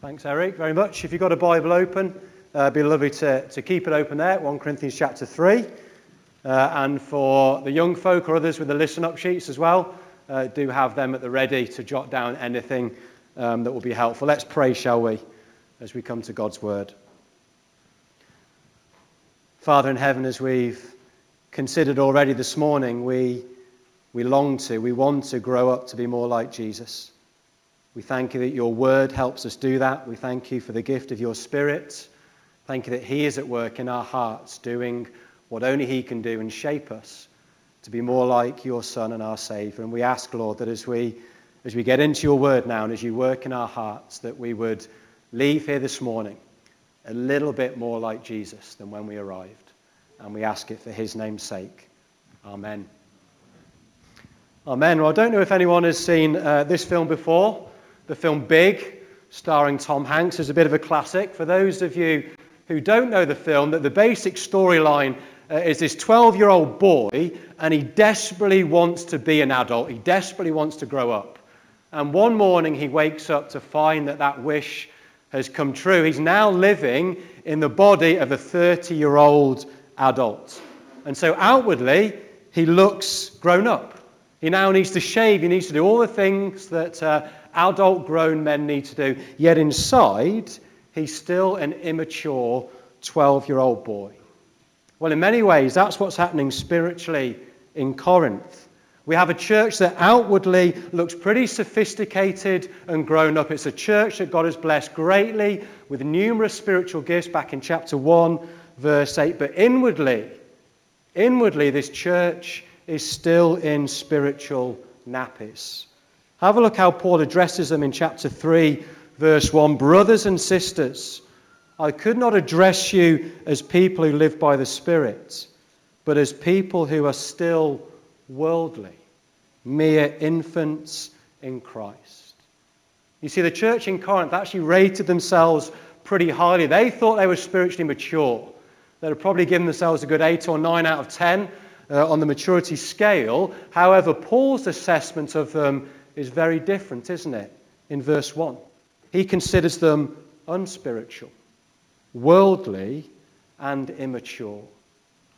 Thanks, Eric, very much. If you've got a Bible open, uh, it'd be lovely to, to keep it open there, 1 Corinthians chapter 3. Uh, and for the young folk or others with the listen up sheets as well, uh, do have them at the ready to jot down anything um, that will be helpful. Let's pray, shall we, as we come to God's word. Father in heaven, as we've considered already this morning, we, we long to, we want to grow up to be more like Jesus. We thank you that your word helps us do that. We thank you for the gift of your spirit. Thank you that he is at work in our hearts, doing what only he can do and shape us to be more like your son and our savior. And we ask, Lord, that as we, as we get into your word now and as you work in our hearts, that we would leave here this morning a little bit more like Jesus than when we arrived. And we ask it for his name's sake. Amen. Amen. Well, I don't know if anyone has seen uh, this film before the film Big, starring Tom Hanks, is a bit of a classic. For those of you who don't know the film, that the basic storyline uh, is this 12 year old boy, and he desperately wants to be an adult. He desperately wants to grow up. And one morning he wakes up to find that that wish has come true. He's now living in the body of a 30 year old adult. And so outwardly, he looks grown up. He now needs to shave, he needs to do all the things that uh, adult grown men need to do. Yet inside, he's still an immature 12 year old boy. Well, in many ways, that's what's happening spiritually in Corinth. We have a church that outwardly looks pretty sophisticated and grown up. It's a church that God has blessed greatly with numerous spiritual gifts back in chapter 1, verse 8. But inwardly, inwardly, this church is still in spiritual nappies. Have a look how Paul addresses them in chapter 3, verse 1. Brothers and sisters, I could not address you as people who live by the Spirit, but as people who are still worldly, mere infants in Christ. You see, the church in Corinth actually rated themselves pretty highly. They thought they were spiritually mature. They'd have probably given themselves a good 8 or 9 out of 10 uh, on the maturity scale. However, Paul's assessment of them is very different, isn't it? In verse 1. He considers them unspiritual, worldly, and immature.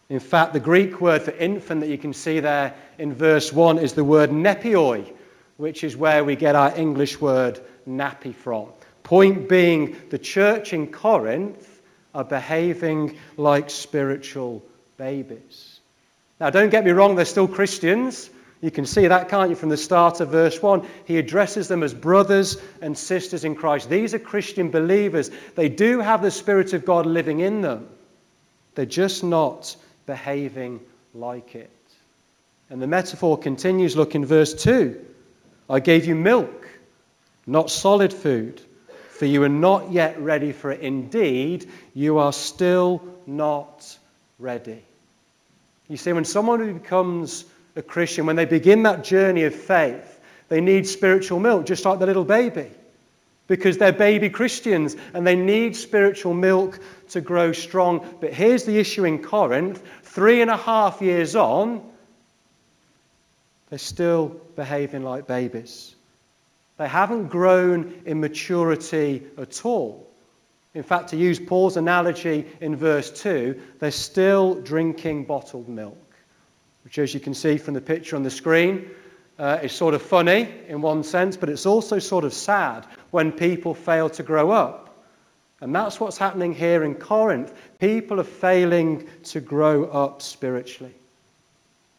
In fact, the Greek word for infant that you can see there in verse 1 is the word nepioi, which is where we get our English word nappy from. Point being, the church in Corinth are behaving like spiritual babies. Now, don't get me wrong, they're still Christians. You can see that, can't you, from the start of verse 1? He addresses them as brothers and sisters in Christ. These are Christian believers. They do have the Spirit of God living in them, they're just not behaving like it. And the metaphor continues. Look in verse 2. I gave you milk, not solid food, for you are not yet ready for it. Indeed, you are still not ready. You see, when someone who becomes a Christian, when they begin that journey of faith, they need spiritual milk, just like the little baby, because they're baby Christians and they need spiritual milk to grow strong. But here's the issue in Corinth three and a half years on, they're still behaving like babies. They haven't grown in maturity at all. In fact, to use Paul's analogy in verse 2, they're still drinking bottled milk which, as you can see from the picture on the screen, uh, is sort of funny in one sense, but it's also sort of sad when people fail to grow up. And that's what's happening here in Corinth. People are failing to grow up spiritually.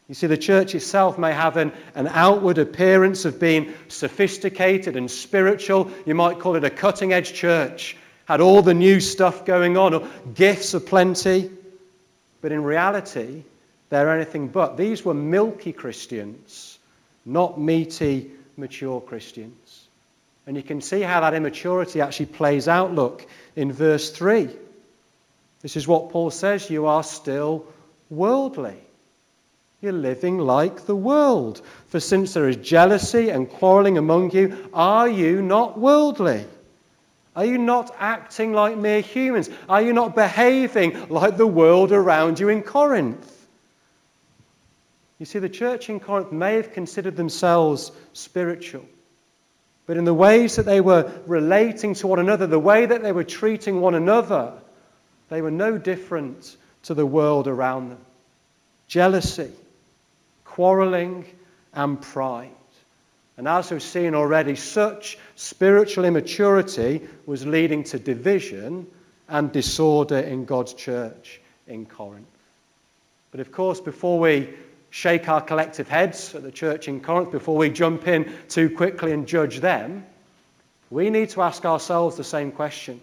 You see, the church itself may have an, an outward appearance of being sophisticated and spiritual. You might call it a cutting edge church, had all the new stuff going on, or gifts aplenty. But in reality, they're anything but. These were milky Christians, not meaty, mature Christians. And you can see how that immaturity actually plays out. Look in verse 3. This is what Paul says you are still worldly. You're living like the world. For since there is jealousy and quarreling among you, are you not worldly? Are you not acting like mere humans? Are you not behaving like the world around you in Corinth? You see, the church in Corinth may have considered themselves spiritual, but in the ways that they were relating to one another, the way that they were treating one another, they were no different to the world around them. Jealousy, quarreling, and pride. And as we've seen already, such spiritual immaturity was leading to division and disorder in God's church in Corinth. But of course, before we shake our collective heads at the church in Corinth, before we jump in too quickly and judge them, we need to ask ourselves the same question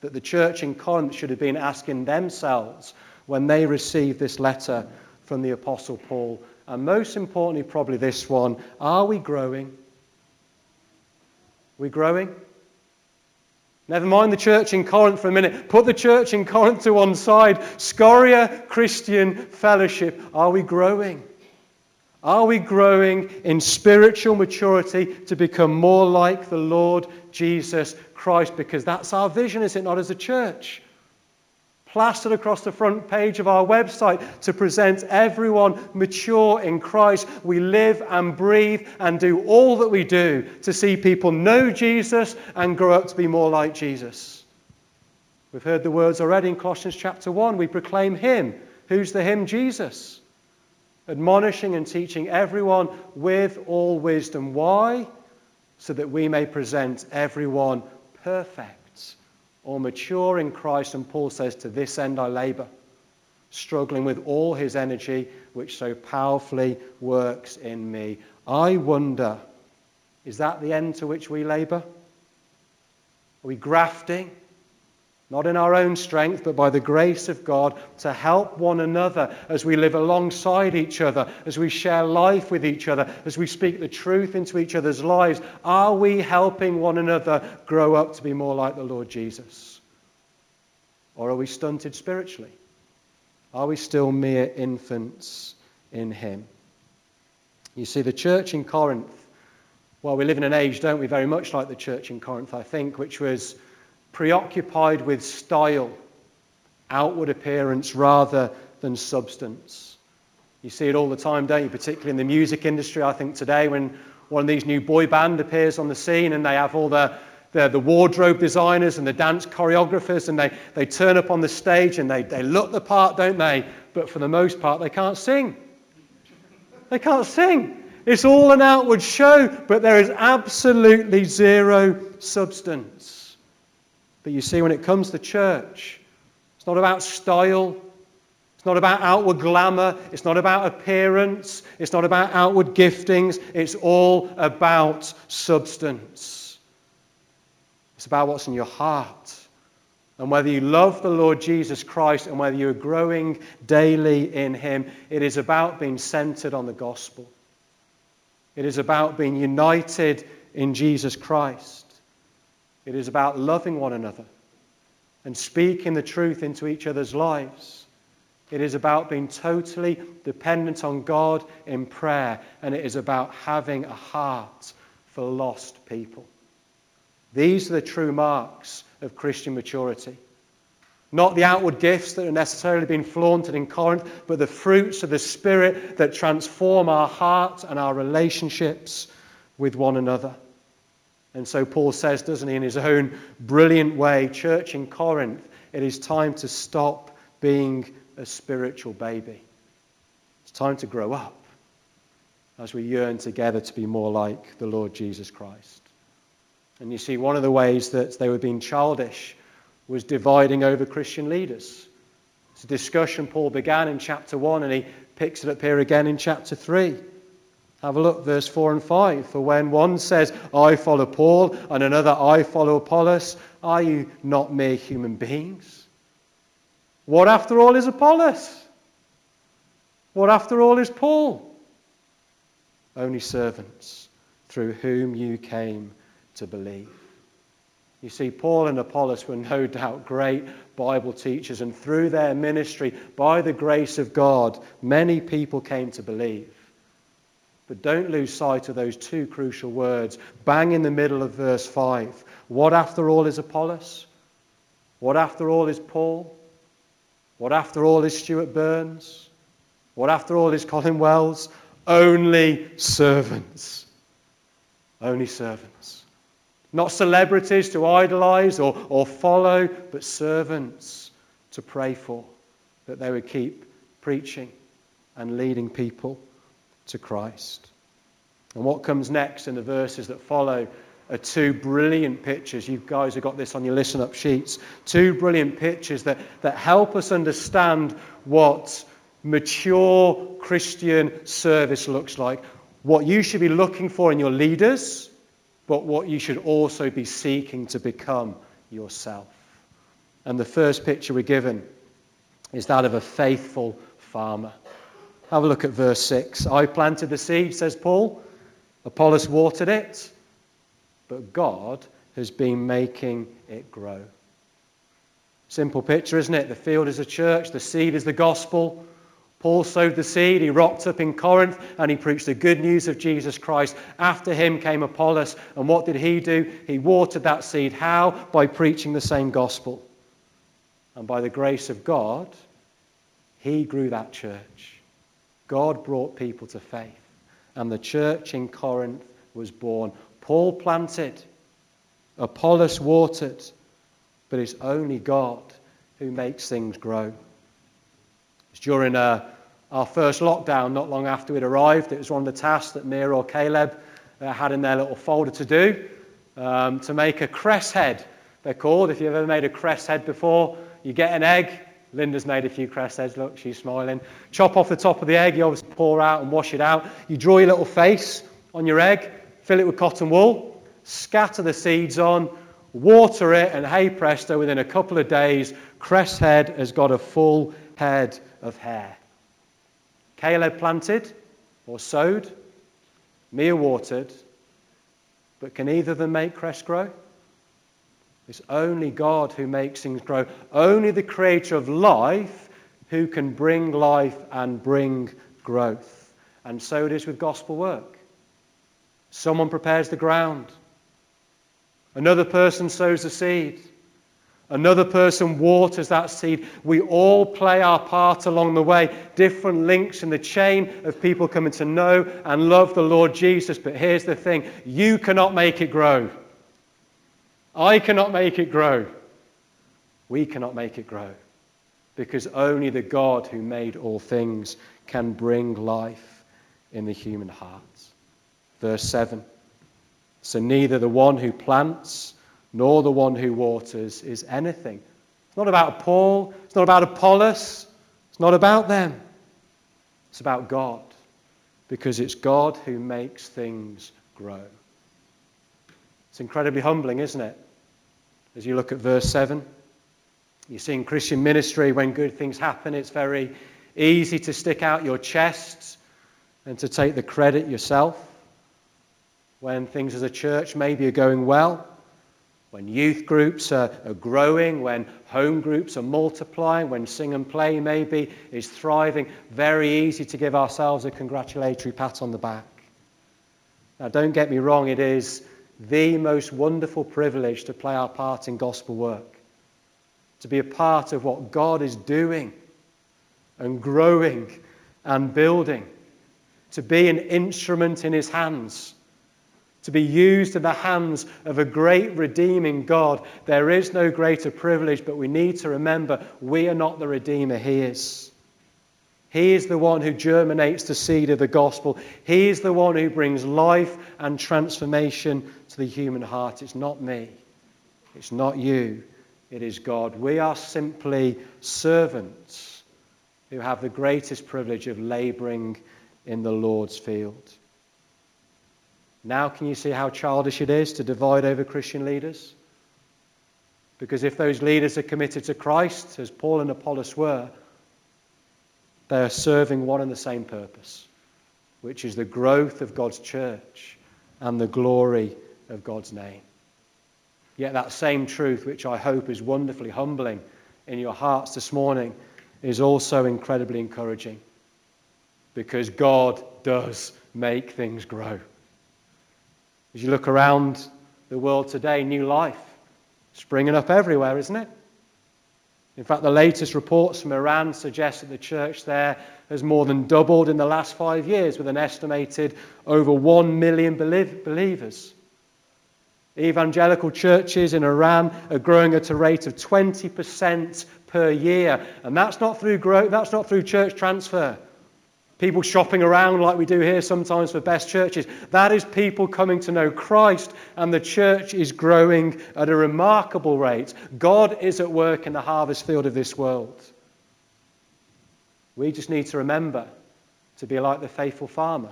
that the church in Corinth should have been asking themselves when they received this letter from the Apostle Paul. And most importantly, probably this one are we growing? We growing? Never mind the church in Corinth for a minute. Put the church in Corinth to one side. Scoria Christian Fellowship. Are we growing? Are we growing in spiritual maturity to become more like the Lord Jesus Christ? Because that's our vision, is it not, as a church? Plastered across the front page of our website to present everyone mature in Christ. We live and breathe and do all that we do to see people know Jesus and grow up to be more like Jesus. We've heard the words already in Colossians chapter 1. We proclaim Him. Who's the Him? Jesus. Admonishing and teaching everyone with all wisdom. Why? So that we may present everyone perfect or mature in Christ. And Paul says, To this end I labor, struggling with all his energy, which so powerfully works in me. I wonder, is that the end to which we labor? Are we grafting? Not in our own strength, but by the grace of God to help one another as we live alongside each other, as we share life with each other, as we speak the truth into each other's lives. Are we helping one another grow up to be more like the Lord Jesus? Or are we stunted spiritually? Are we still mere infants in Him? You see, the church in Corinth, well, we live in an age, don't we, very much like the church in Corinth, I think, which was preoccupied with style, outward appearance, rather than substance. You see it all the time, don't you? Particularly in the music industry, I think today, when one of these new boy band appears on the scene and they have all the, the, the, wardrobe designers and the dance choreographers and they, they turn up on the stage and they, they look the part, don't they? But for the most part, they can't sing. They can't sing. It's all an outward show, but there is absolutely zero substance. But you see, when it comes to church, it's not about style. It's not about outward glamour. It's not about appearance. It's not about outward giftings. It's all about substance. It's about what's in your heart. And whether you love the Lord Jesus Christ and whether you're growing daily in Him, it is about being centered on the gospel. It is about being united in Jesus Christ. It is about loving one another and speaking the truth into each other's lives. It is about being totally dependent on God in prayer, and it is about having a heart for lost people. These are the true marks of Christian maturity. Not the outward gifts that are necessarily being flaunted in Corinth, but the fruits of the Spirit that transform our hearts and our relationships with one another. And so Paul says, doesn't he, in his own brilliant way, church in Corinth, it is time to stop being a spiritual baby. It's time to grow up as we yearn together to be more like the Lord Jesus Christ. And you see, one of the ways that they were being childish was dividing over Christian leaders. It's a discussion Paul began in chapter 1, and he picks it up here again in chapter 3. Have a look, verse 4 and 5. For when one says, I follow Paul, and another, I follow Apollos, are you not mere human beings? What, after all, is Apollos? What, after all, is Paul? Only servants through whom you came to believe. You see, Paul and Apollos were no doubt great Bible teachers, and through their ministry, by the grace of God, many people came to believe. But don't lose sight of those two crucial words, bang in the middle of verse 5. What, after all, is Apollos? What, after all, is Paul? What, after all, is Stuart Burns? What, after all, is Colin Wells? Only servants. Only servants. Not celebrities to idolize or, or follow, but servants to pray for, that they would keep preaching and leading people to Christ. And what comes next in the verses that follow are two brilliant pictures. You guys have got this on your listen up sheets. Two brilliant pictures that, that help us understand what mature Christian service looks like. What you should be looking for in your leaders, but what you should also be seeking to become yourself. And the first picture we're given is that of a faithful farmer. Have a look at verse 6. I planted the seed, says Paul. Apollos watered it, but God has been making it grow. Simple picture, isn't it? The field is a church, the seed is the gospel. Paul sowed the seed, he rocked up in Corinth, and he preached the good news of Jesus Christ. After him came Apollos, and what did he do? He watered that seed. How? By preaching the same gospel. And by the grace of God, he grew that church. God brought people to faith, and the church in Corinth was born. Paul planted, Apollos watered, but it's only God who makes things grow. It's during uh, our first lockdown, not long after we'd arrived. It was one of the tasks that Mira or Caleb uh, had in their little folder to do um, to make a cress head, they're called. If you've ever made a cress head before, you get an egg. Linda's made a few cress heads. Look, she's smiling. Chop off the top of the egg. You obviously pour out and wash it out. You draw your little face on your egg, fill it with cotton wool, scatter the seeds on, water it, and hey presto, within a couple of days, cress head has got a full head of hair. Caleb planted or sowed, Mia watered, but can either of them make cress grow? It's only God who makes things grow. Only the creator of life who can bring life and bring growth. And so it is with gospel work. Someone prepares the ground, another person sows the seed. Another person waters that seed. We all play our part along the way. Different links in the chain of people coming to know and love the Lord Jesus. But here's the thing you cannot make it grow. I cannot make it grow. We cannot make it grow. Because only the God who made all things can bring life in the human heart. Verse 7. So neither the one who plants nor the one who waters is anything. It's not about Paul, it's not about Apollos, it's not about them. It's about God, because it's God who makes things grow. It's incredibly humbling, isn't it? As you look at verse 7, you see in Christian ministry, when good things happen, it's very easy to stick out your chest and to take the credit yourself. When things as a church maybe are going well, when youth groups are, are, growing, when home groups are multiplying, when sing and play maybe is thriving, very easy to give ourselves a congratulatory pat on the back. Now, don't get me wrong, it is the most wonderful privilege to play our part in gospel work, to be a part of what God is doing and growing and building, to be an instrument in His hands to be used in the hands of a great redeeming God. There is no greater privilege, but we need to remember we are not the Redeemer, He is. He is the one who germinates the seed of the gospel. He is the one who brings life and transformation to the human heart. It's not me. It's not you. It is God. We are simply servants who have the greatest privilege of laboring in the Lord's field. Now, can you see how childish it is to divide over Christian leaders? Because if those leaders are committed to Christ, as Paul and Apollos were, they are serving one and the same purpose, which is the growth of God's church and the glory of God's name. Yet that same truth, which I hope is wonderfully humbling in your hearts this morning, is also incredibly encouraging because God does make things grow. As you look around the world today, new life springing up everywhere, isn't it? In fact, the latest reports from Iran suggest that the church there has more than doubled in the last five years, with an estimated over one million believers. Evangelical churches in Iran are growing at a rate of 20% per year. And that's not through that's not through church transfer. People shopping around like we do here sometimes for best churches. That is people coming to know Christ, and the church is growing at a remarkable rate. God is at work in the harvest field of this world. We just need to remember to be like the faithful farmer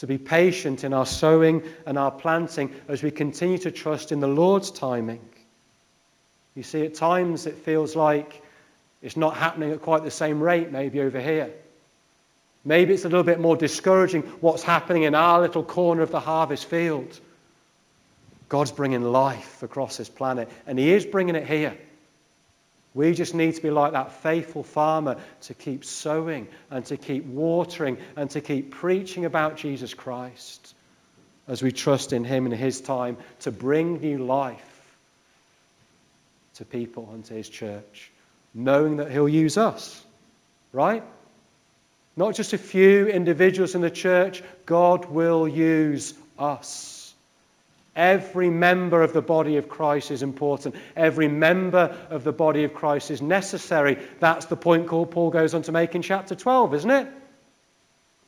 to be patient in our sowing and our planting as we continue to trust in the Lord's timing. You see, at times it feels like it's not happening at quite the same rate, maybe over here. Maybe it's a little bit more discouraging what's happening in our little corner of the harvest field. God's bringing life across this planet, and He is bringing it here. We just need to be like that faithful farmer to keep sowing and to keep watering and to keep preaching about Jesus Christ as we trust in Him and His time to bring new life to people and to His church, knowing that He'll use us, right? Not just a few individuals in the church, God will use us. Every member of the body of Christ is important. Every member of the body of Christ is necessary. That's the point Paul goes on to make in chapter 12, isn't it?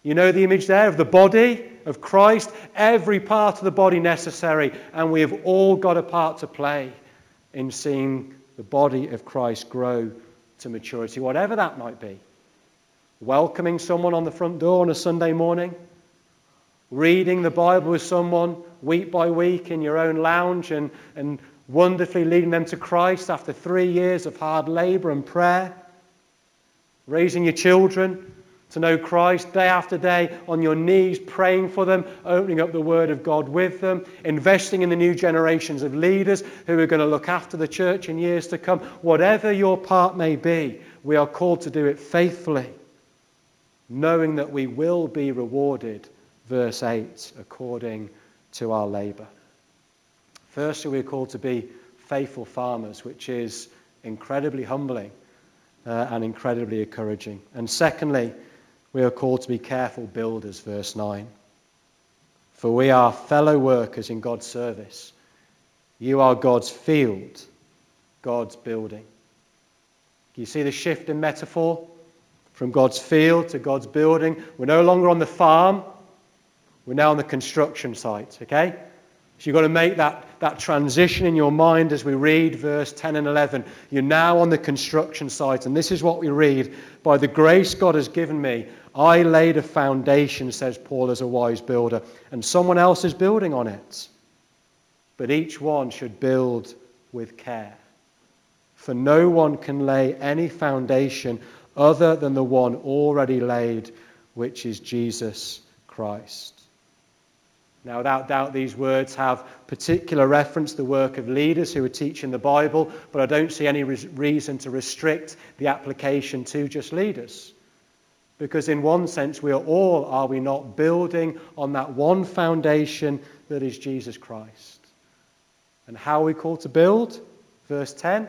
You know the image there of the body of Christ, every part of the body necessary, and we have all got a part to play in seeing the body of Christ grow to maturity, whatever that might be. Welcoming someone on the front door on a Sunday morning, reading the Bible with someone week by week in your own lounge and, and wonderfully leading them to Christ after three years of hard labor and prayer, raising your children to know Christ day after day on your knees, praying for them, opening up the Word of God with them, investing in the new generations of leaders who are going to look after the church in years to come. Whatever your part may be, we are called to do it faithfully, knowing that we will be rewarded verse 8, according to our labour. Firstly, we're called to be faithful farmers, which is incredibly humbling uh, and incredibly encouraging. And secondly, we are called to be careful builders, verse 9. For we are fellow workers in God's service. You are God's field, God's building. You see the shift in metaphor? From God's field to God's building. We're no longer on the farm, we're now on the construction site, okay? So you've got to make that, that transition in your mind as we read verse 10 and 11. You're now on the construction site, and this is what we read By the grace God has given me, I laid a foundation, says Paul, as a wise builder, and someone else is building on it. But each one should build with care. For no one can lay any foundation other than the one already laid, which is Jesus Christ. Now, without doubt, these words have particular reference to the work of leaders who are teaching the Bible, but I don't see any reason to restrict the application to just leaders. Because, in one sense, we are all, are we not, building on that one foundation that is Jesus Christ? And how are we called to build? Verse 10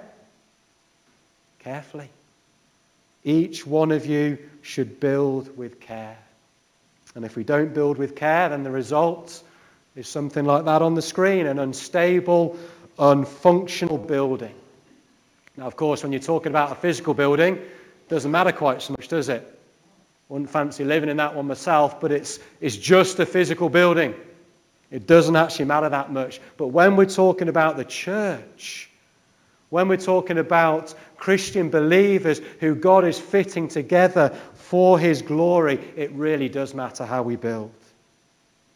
carefully. Each one of you should build with care. And if we don't build with care, then the result is something like that on the screen an unstable, unfunctional building. Now, of course, when you're talking about a physical building, it doesn't matter quite so much, does it? Wouldn't fancy living in that one myself, but it's, it's just a physical building. It doesn't actually matter that much. But when we're talking about the church, when we're talking about Christian believers who God is fitting together for His glory, it really does matter how we build.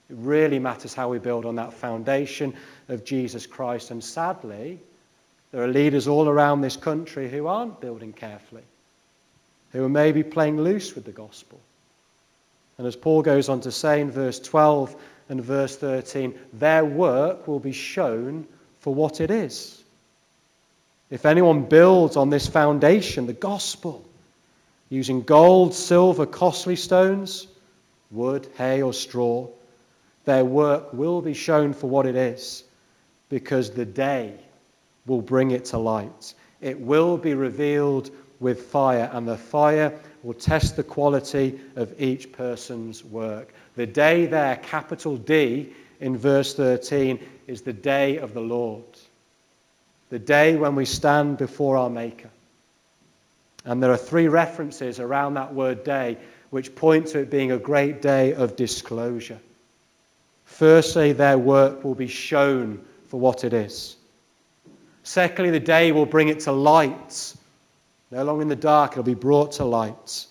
It really matters how we build on that foundation of Jesus Christ. And sadly, there are leaders all around this country who aren't building carefully, who are maybe playing loose with the gospel. And as Paul goes on to say in verse 12 and verse 13, their work will be shown for what it is. If anyone builds on this foundation, the gospel, using gold, silver, costly stones, wood, hay, or straw. Their work will be shown for what it is, because the day will bring it to light. It will be revealed with fire, and the fire will test the quality of each person's work. The day there, capital D, in verse 13 is the day of the Lord, the day when we stand before our Maker. And there are three references around that word day which point to it being a great day of disclosure. Firstly, their work will be shown for what it is. Secondly, the day will bring it to light. No longer in the dark, it'll be brought to light.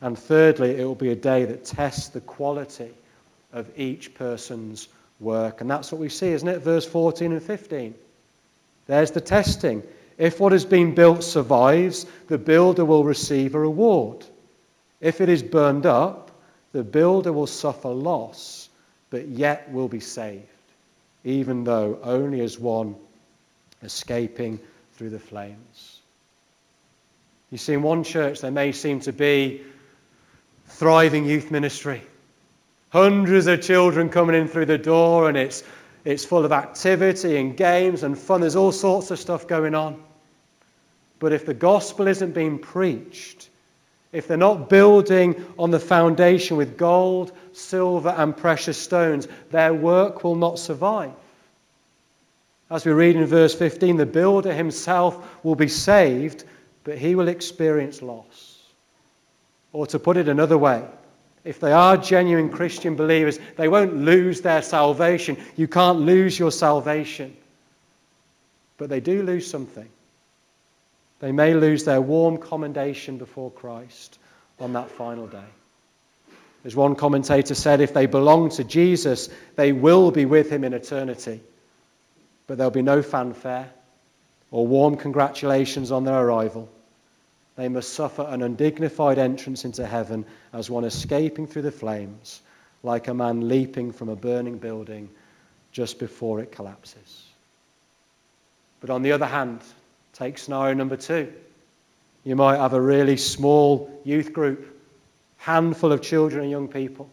And thirdly, it will be a day that tests the quality of each person's work. And that's what we see, isn't it? Verse 14 and 15. There's the testing. If what has been built survives, the builder will receive a reward. If it is burned up, the builder will suffer loss, but yet will be saved, even though only as one escaping through the flames. You see, in one church, there may seem to be thriving youth ministry. Hundreds of children coming in through the door, and it's, it's full of activity and games and fun. There's all sorts of stuff going on. But if the gospel isn't being preached, if they're not building on the foundation with gold, silver, and precious stones, their work will not survive. As we read in verse 15, the builder himself will be saved, but he will experience loss. Or to put it another way, if they are genuine Christian believers, they won't lose their salvation. You can't lose your salvation. But they do lose something. They may lose their warm commendation before Christ on that final day. As one commentator said, if they belong to Jesus, they will be with him in eternity. But there'll be no fanfare or warm congratulations on their arrival. They must suffer an undignified entrance into heaven as one escaping through the flames, like a man leaping from a burning building just before it collapses. But on the other hand, take scenario number two. You might have a really small youth group, handful of children and young people.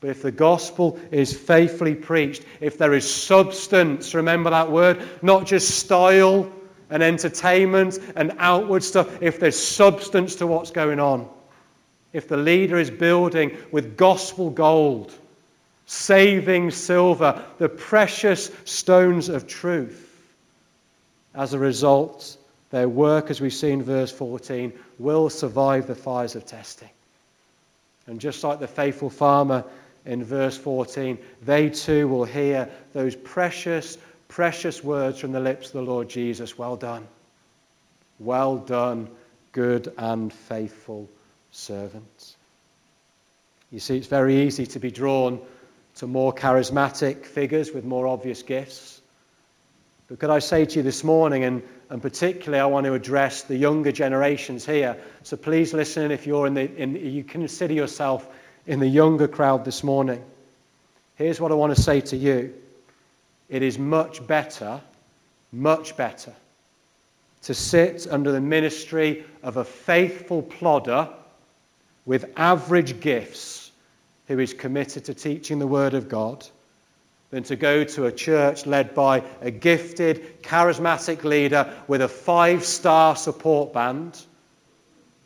But if the gospel is faithfully preached, if there is substance, remember that word, not just style and entertainment and outward stuff, if there's substance to what's going on, if the leader is building with gospel gold, saving silver, the precious stones of truth, as a result, their work, as we see in verse 14, will survive the fires of testing. And just like the faithful farmer in verse 14, they too will hear those precious precious words from the lips of the Lord Jesus. Well done. Well done, good and faithful servant. You see, it's very easy to be drawn to more charismatic figures with more obvious gifts. But could I say to you this morning, and, and particularly I want to address the younger generations here, so please listen if you're in the, in, you consider yourself in the younger crowd this morning. Here's what I want to say to you. It is much better, much better to sit under the ministry of a faithful plodder with average gifts who is committed to teaching the Word of God than to go to a church led by a gifted, charismatic leader with a five star support band,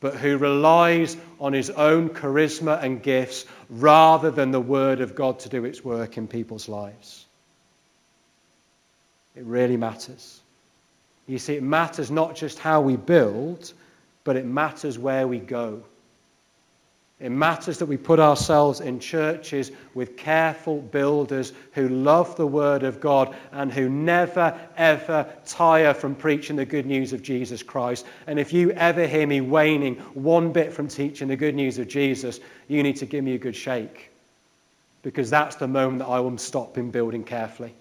but who relies on his own charisma and gifts rather than the Word of God to do its work in people's lives. It really matters. You see, it matters not just how we build, but it matters where we go. It matters that we put ourselves in churches with careful builders who love the Word of God and who never, ever tire from preaching the good news of Jesus Christ. And if you ever hear me waning one bit from teaching the good news of Jesus, you need to give me a good shake. Because that's the moment that I will stop in building carefully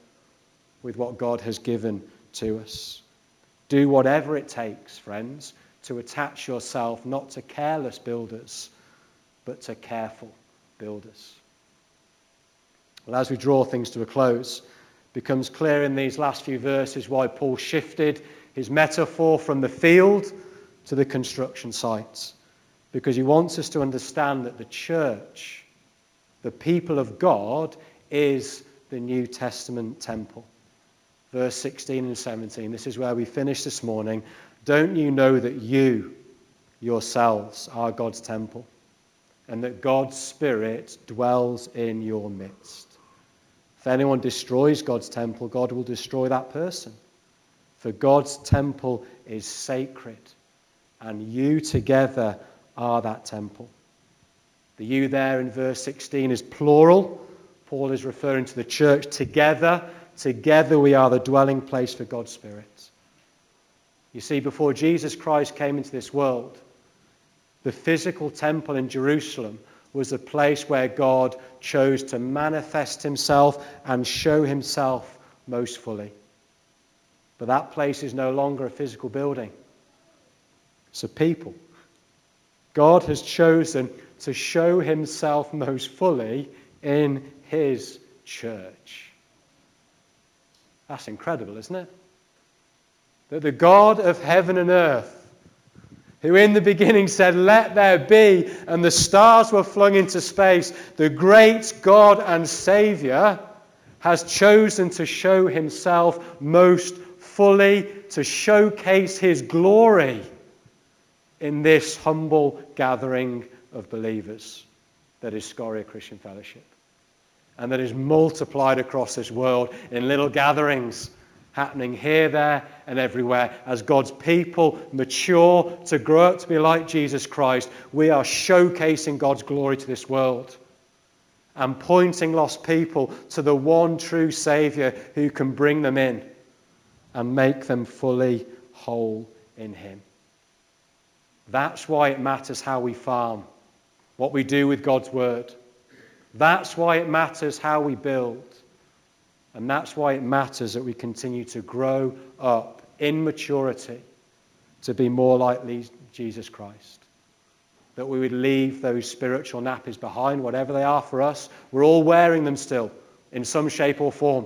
with what God has given to us. Do whatever it takes, friends, to attach yourself not to careless builders, but to careful builders. Well, as we draw things to a close, it becomes clear in these last few verses why Paul shifted his metaphor from the field to the construction sites. Because he wants us to understand that the church, the people of God, is the New Testament temple verse 16 and 17. This is where we finish this morning. Don't you know that you yourselves are God's temple and that God's Spirit dwells in your midst? If anyone destroys God's temple, God will destroy that person. For God's temple is sacred, and you together are that temple. The you there in verse 16 is plural. Paul is referring to the church together. Together we are the dwelling place for God's Spirit. You see, before Jesus Christ came into this world, the physical temple in Jerusalem was a place where God chose to manifest himself and show himself most fully. But that place is no longer a physical building, it's a people. God has chosen to show himself most fully in his church. That's incredible, isn't it? That the God of heaven and earth who in the beginning said, Let there be, and the stars were flung into space, the great God and Saviour has chosen to show himself most fully, to showcase his glory in this humble gathering of believers that is Scoria Christian Fellowship. And that is multiplied across this world in little gatherings happening here, there, and everywhere. As God's people mature to grow up to be like Jesus Christ, we are showcasing God's glory to this world and pointing lost people to the one true Savior who can bring them in and make them fully whole in Him. That's why it matters how we farm, what we do with God's Word. That's why it matters how we build. And that's why it matters that we continue to grow up in maturity to be more like Jesus Christ. That we would leave those spiritual nappies behind, whatever they are for us. We're all wearing them still in some shape or form.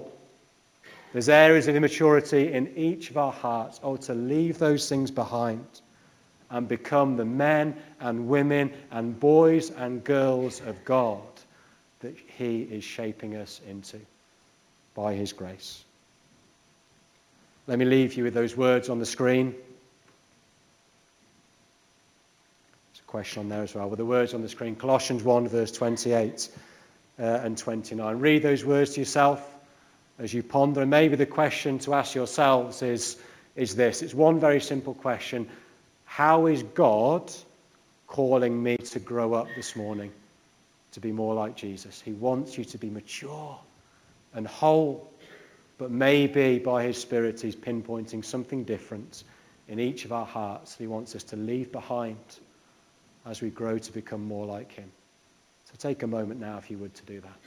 There's areas of immaturity in each of our hearts. Oh, to leave those things behind and become the men and women and boys and girls of God that He is shaping us into by his grace. Let me leave you with those words on the screen. There's a question on there as well, with the words on the screen Colossians 1, verse 28 uh, and 29. Read those words to yourself as you ponder. And maybe the question to ask yourselves is, is this it's one very simple question How is God calling me to grow up this morning to be more like Jesus? He wants you to be mature and whole. But maybe by His Spirit, He's pinpointing something different in each of our hearts that He wants us to leave behind as we grow to become more like Him. So take a moment now, if you would, to do that.